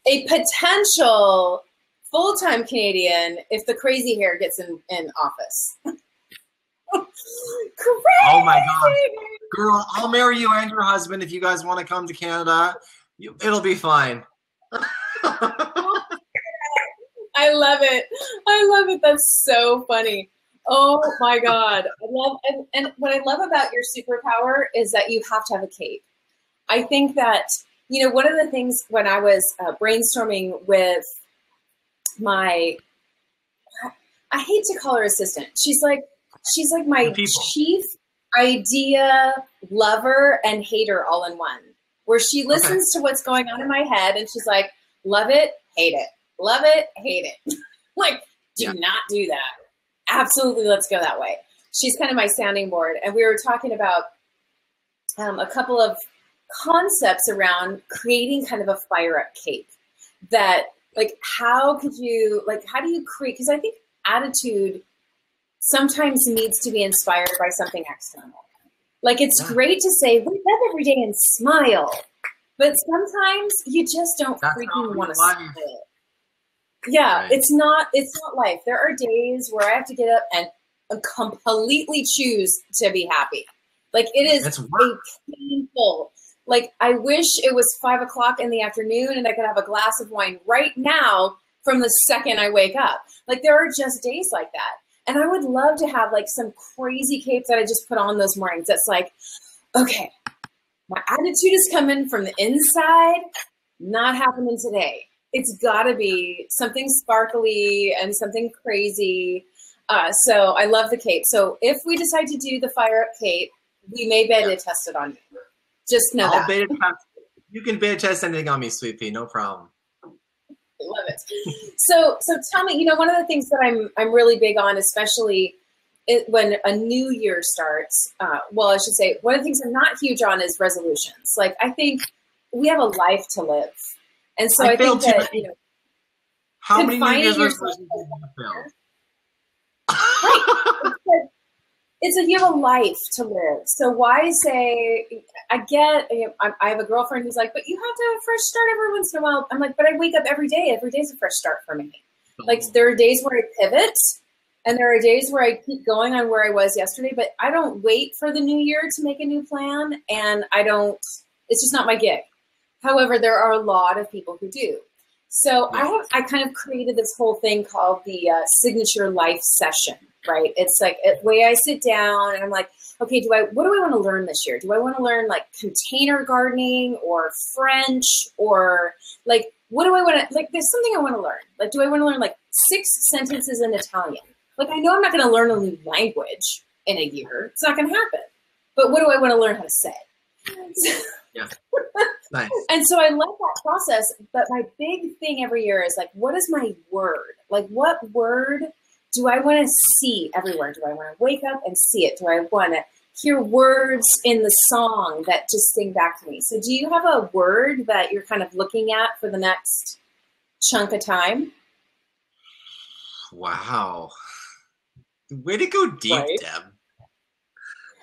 a potential full time Canadian if the crazy hair gets in in office. Crazy. Oh my god, girl! I'll marry you and your husband if you guys want to come to Canada. It'll be fine. I love it. I love it. That's so funny. Oh my god! I love and, and what I love about your superpower is that you have to have a cape. I think that you know one of the things when I was uh, brainstorming with my I hate to call her assistant. She's like She's like my chief idea lover and hater all in one. Where she listens okay. to what's going on in my head and she's like, love it, hate it. Love it, hate it. like, do yeah. not do that. Absolutely, let's go that way. She's kind of my sounding board. And we were talking about um, a couple of concepts around creating kind of a fire up cape that like how could you like how do you create because i think attitude sometimes needs to be inspired by something external. Like it's yeah. great to say, wake up every day and smile. But sometimes you just don't That's freaking want to smile. Yeah, right. it's not it's not life. There are days where I have to get up and uh, completely choose to be happy. Like it is a painful. Like I wish it was five o'clock in the afternoon and I could have a glass of wine right now from the second I wake up. Like there are just days like that. And I would love to have like some crazy cape that I just put on those mornings. That's like, okay, my attitude is coming from the inside, not happening today. It's got to be something sparkly and something crazy. Uh, so I love the cape. So if we decide to do the fire up cape, we may beta yeah. test it on you. Just know I'll that. Beta test. You can beta test anything on me, sweet pea. No problem love it. So, so tell me, you know, one of the things that I'm I'm really big on, especially it, when a new year starts. Uh, well, I should say one of the things I'm not huge on is resolutions. Like, I think we have a life to live, and so I, I think that you know, how many New Year's resolutions do you want to fail? Right it's a you have a life to live. So why say? I get. I have a girlfriend who's like, but you have to have a fresh start every once in a while. I'm like, but I wake up every day. Every day is a fresh start for me. Mm-hmm. Like there are days where I pivot, and there are days where I keep going on where I was yesterday. But I don't wait for the new year to make a new plan, and I don't. It's just not my gig. However, there are a lot of people who do. So I have I kind of created this whole thing called the uh, signature life session right? It's like a way I sit down and I'm like, okay, do I what do I want to learn this year? Do I want to learn like container gardening or French or like what do I want to like there's something I want to learn. Like do I want to learn like six sentences in Italian? Like I know I'm not going to learn a new language in a year. It's not going to happen. But what do I want to learn how to say? Yeah. Nice. And so I love that process, but my big thing every year is like what is my word? Like what word do I want to see everywhere? Do I want to wake up and see it? Do I want to hear words in the song that just sing back to me? So, do you have a word that you're kind of looking at for the next chunk of time? Wow. Way to go deep, Right. Deb.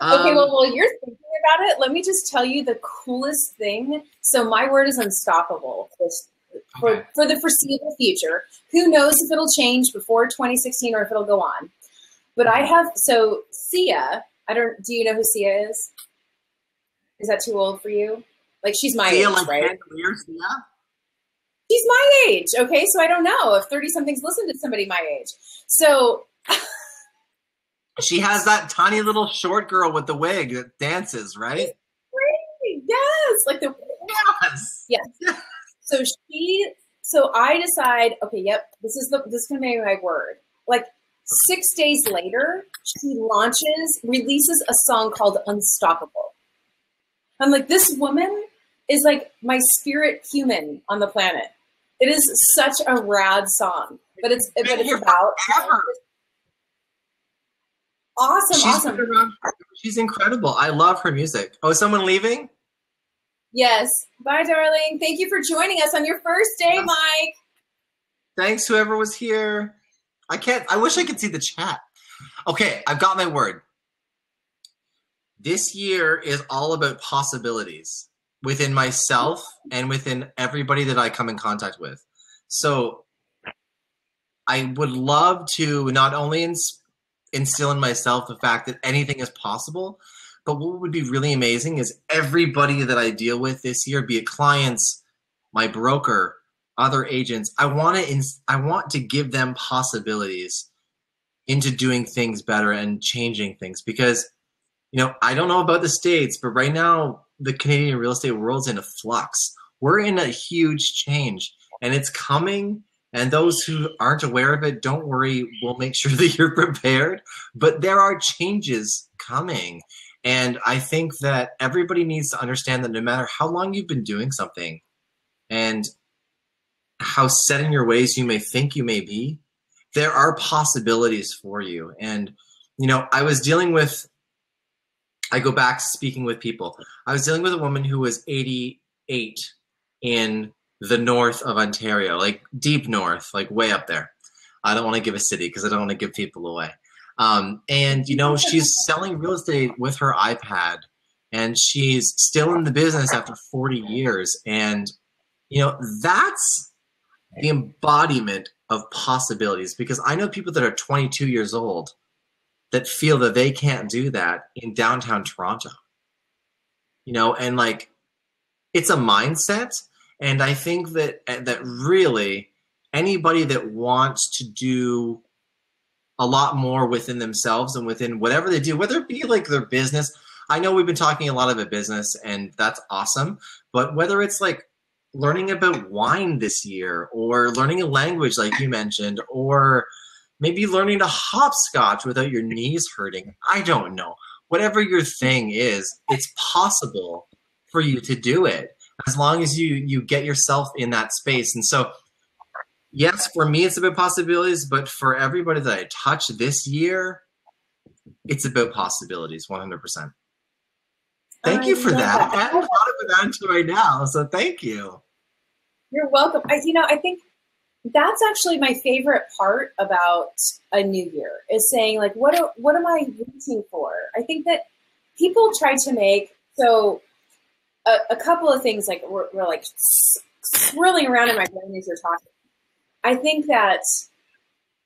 Okay, Um, well, while you're thinking about it, let me just tell you the coolest thing. So my word is unstoppable for, for, for the foreseeable future. Who knows if it'll change before 2016 or if it'll go on. But I have so Sia. I don't. Do you know who Sia is? Is that too old for you? Like she's my Sia, age, like right? Chandelier, Sia? She's my age. Okay, so I don't know if 30 somethings listen to somebody my age. So She has that tiny little short girl with the wig that dances, right? yes, like the Yes. yes. So she, so I decide, okay, yep, this is the this is gonna be my word. Like six days later, she launches, releases a song called Unstoppable. I'm like, this woman is like my spirit human on the planet. It is such a rad song, but it's but it's about forever. Awesome, She's awesome. around- She's incredible. I love her music. Oh, is someone leaving? Yes, bye, darling. Thank you for joining us on your first day, Yes. Mike. Thanks, whoever was here. I can't. I wish I could see the chat. Okay, I've got my word. This year is all about possibilities within myself and within everybody that I come in contact with. So I would love to not only ins- instill in myself the fact that anything is possible, but what would be really amazing is everybody that I deal with this year, be it clients, my broker, other agents, I want to ins- I want to give them possibilities into doing things better and changing things because you know, I don't know about the states, but right now the Canadian real estate world's in a flux. We're in a huge change and it's coming and those who aren't aware of it, don't worry, we'll make sure that you're prepared, but there are changes coming. And I think that everybody needs to understand that no matter how long you've been doing something and how set in your ways you may think you may be, there are possibilities for you. And, you know, I was dealing with, I go back speaking with people. I was dealing with a woman who was 88 in the north of Ontario, like deep north, like way up there. I don't want to give a city because I don't want to give people away. Um, and you know, she's selling real estate with her iPad, and she's still in the business after 40 years. And you know, that's the embodiment of possibilities. Because I know people that are 22 years old that feel that they can't do that in downtown Toronto. You know, and like, it's a mindset, and I think that uh, that really anybody that wants to do a lot more within themselves and within whatever they do, whether it be like their business. I know we've been talking a lot about business, and that's awesome. But whether it's like learning about wine this year, or learning a language like you mentioned, or maybe learning to hopscotch without your knees hurting, I don't know. Whatever your thing is, it's possible for you to do it as long as you you get yourself in that space. And so yes, for me, it's about possibilities, but for everybody that I touch this year, it's about possibilities 100%. Thank I you for that. that. I hadn't thought of that until right now, so thank you. You're welcome. I, you know, I think that's actually my favorite part about a new year is saying like, what what am I reaching for? I think that people try to make so a, a couple of things like we're, we're like swirling around in my brain as you're talking. I think that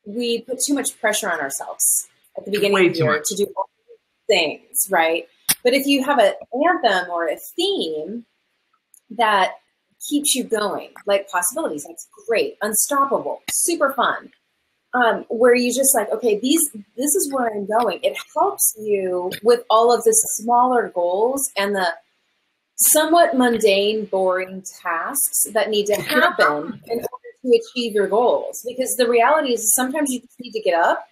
we put too much pressure on ourselves at the beginning Way of the year much. to do all these things, right? But if you have an anthem or a theme that keeps you going, like possibilities, that's great, unstoppable, super fun. Um, where you just like, okay, these this is where I'm going. It helps you with all of the smaller goals and the somewhat mundane, boring tasks that need to happen in order to achieve your goals. Because the reality is sometimes you just need to get up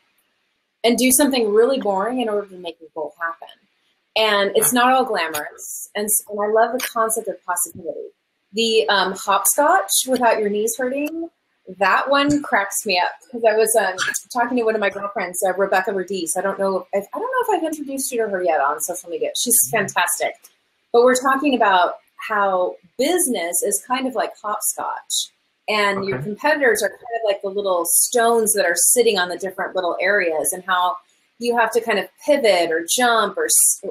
and do something really boring in order to make your goal happen. And it's not all glamorous. And, and I love the concept of possibility. The um, hopscotch without your knees hurting, that one cracks me up because I was um, talking to one of my girlfriends, uh, Rebecca Radice. I don't know if I don't know if I've introduced you to her yet on social media. She's fantastic. But we're talking about how business is kind of like hopscotch, and your competitors are kind of like the little stones that are sitting on the different little areas, and how you have to kind of pivot or jump or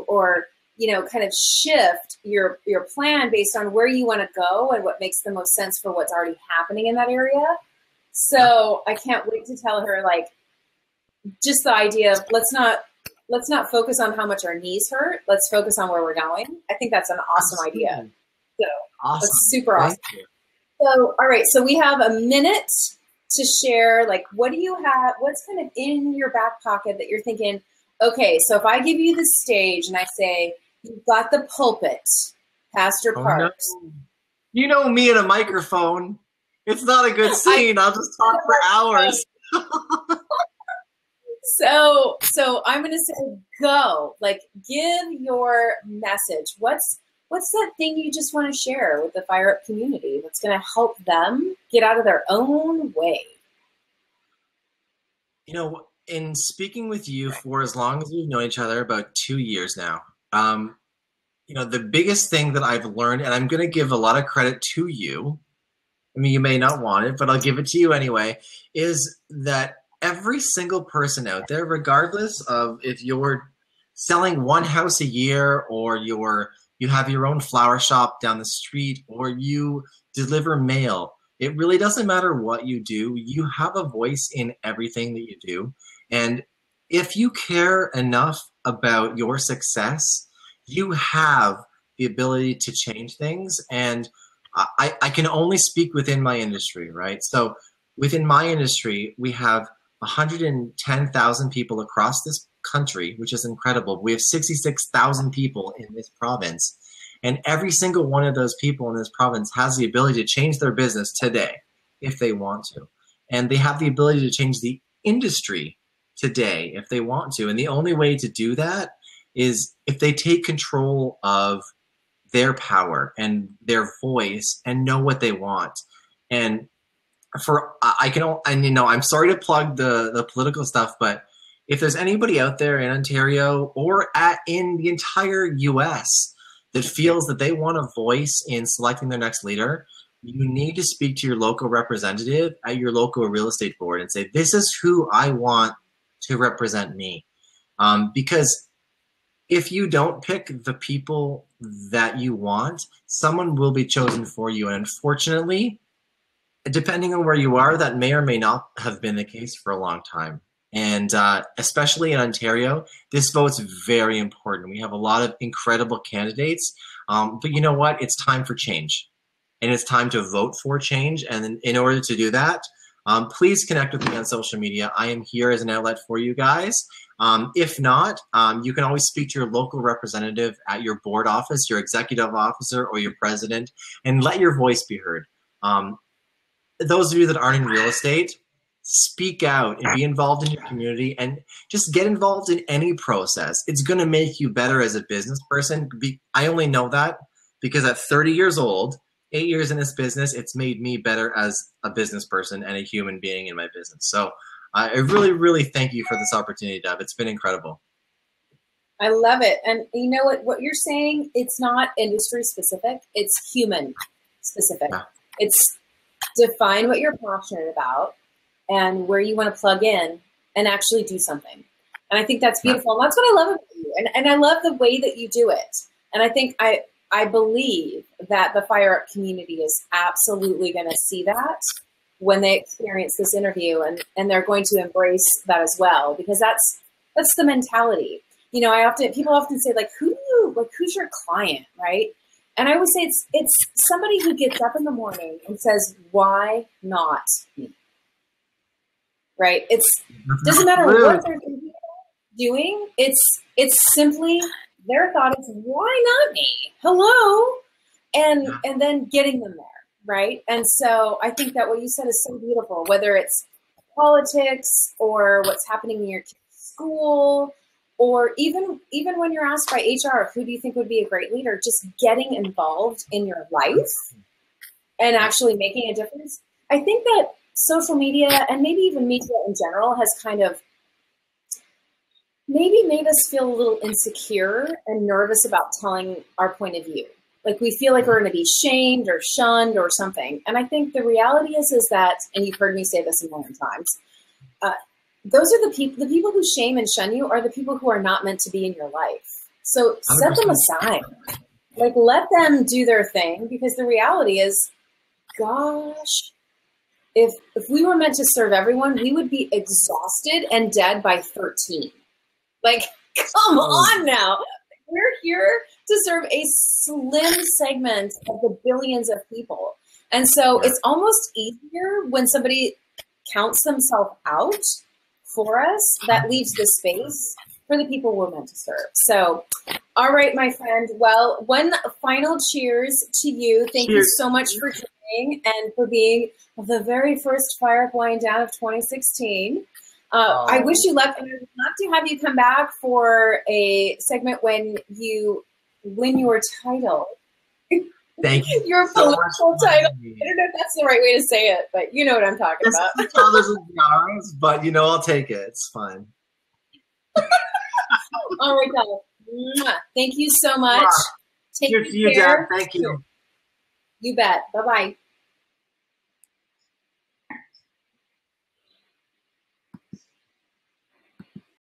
or you know kind of shift your your plan based on where you want to go and what makes the most sense for what's already happening in that area. So I can't wait to tell her like just the idea of let's not let's not focus on how much our knees hurt. Let's focus on where we're going. I think that's an awesome idea. So awesome. that's super awesome. So all right, so we have a minute to share like what do you have what's kind of in your back pocket that you're thinking okay so if i give you the stage and i say you've got the pulpit pastor oh, parks no. you know me and a microphone it's not a good scene i'll just talk for hours so so i'm going to say go. Like give your message. What's what's that thing you just want to share with the fire up community that's going to help them get out of their own way? You know in speaking with you for as long as we've known each other about two years now um, you know the biggest thing that i've learned and i'm going to give a lot of credit to you i mean you may not want it but i'll give it to you anyway is that every single person out there regardless of if you're selling one house a year or you're you have your own flower shop down the street, or you deliver mail. It really doesn't matter what you do, you have a voice in everything that you do. And if you care enough about your success, you have the ability to change things. And I, I can only speak within my industry, right? So within my industry, we have 110,000 people across this country, which is incredible. We have 66,000 people in this province. And every single one of those people in this province has the ability to change their business today if they want to. And they have the ability to change the industry today if they want to. And the only way to do that is if they take control of their power and their voice and know what they want. And for I can and you know I'm sorry to plug the the political stuff, but if there's anybody out there in Ontario or at in the entire US that feels that they want a voice in selecting their next leader, you need to speak to your local representative at your local real estate board and say, This is who I want to represent me. Um, because if you don't pick the people that you want, someone will be chosen for you. And unfortunately, depending on where you are, that may or may not have been the case for a long time. And uh, especially in Ontario, this vote's very important. We have a lot of incredible candidates. Um, but you know what? It's time for change. And it's time to vote for change. And in order to do that, um, please connect with me on social media. I am here as an outlet for you guys. Um, if not, um, you can always speak to your local representative at your board office, your executive officer, or your president, and let your voice be heard. Those of you that aren't in real estate, speak out and be involved in your community and just get involved in any process. It's going to make you better as a business person. I only know that because at 30 years old, eight years in this business, it's made me better as a business person and a human being in my business. So I really, really thank you for this opportunity, Deb. It's been incredible. I love it. And you know what, what you're saying, it's not industry specific, it's human specific. Yeah. It's define what you're passionate about and where you want to plug in and actually do something. And I think that's beautiful. And that's what I love about you. And, and I love the way that you do it. And I think I, I believe that the Fire Up community is absolutely going to see that when they experience this interview and, and they're going to embrace that as well because that's that's the mentality. You know, I often people often say like who do you like who's your client, right? And I always say it's it's somebody who gets up in the morning and says, Why not me? right? It's mm-hmm. doesn't matter what they're doing. It's it's simply their thought is why not me? Hello, and and then getting them there, right? And so I think that what you said is so beautiful. Whether it's politics or what's happening in your school or even even when you're asked by HR, who do you think would be a great leader? Just getting involved in your life and actually making a difference. I think that social media and maybe even media in general has kind of maybe made us feel a little insecure and nervous about telling our point of view. Like we feel like we're going to be shamed or shunned or something. And I think the reality is, is that, and you've heard me say this a million times, uh, those are the people. The people who shame and shun you are the people who are not meant to be in your life. So set 100%. them aside. Like let them do their thing because the reality is, gosh, if if we were meant to serve everyone, we would be exhausted and dead by 13. Like, come mm. on now. We're here to serve a slim segment of the billions of people. And so it's almost easier when somebody counts themselves out for us that leaves the space for the people we're meant to serve. So, all right, my friend. Well, one final cheers to you. Thank cheers. you so much for joining and for being the very first Fire Up Wine Down of 2016. Uh, I wish you luck, and I would love to have you come back for a segment when you win your title. Thank you. your so political title. I don't know if that's the right way to say it, but you know what I'm talking about. Others and but you know I'll take it. It's fine. All right, Dad. Thank you so much. Take you, Dad. Thank you. You bet. Bye bye.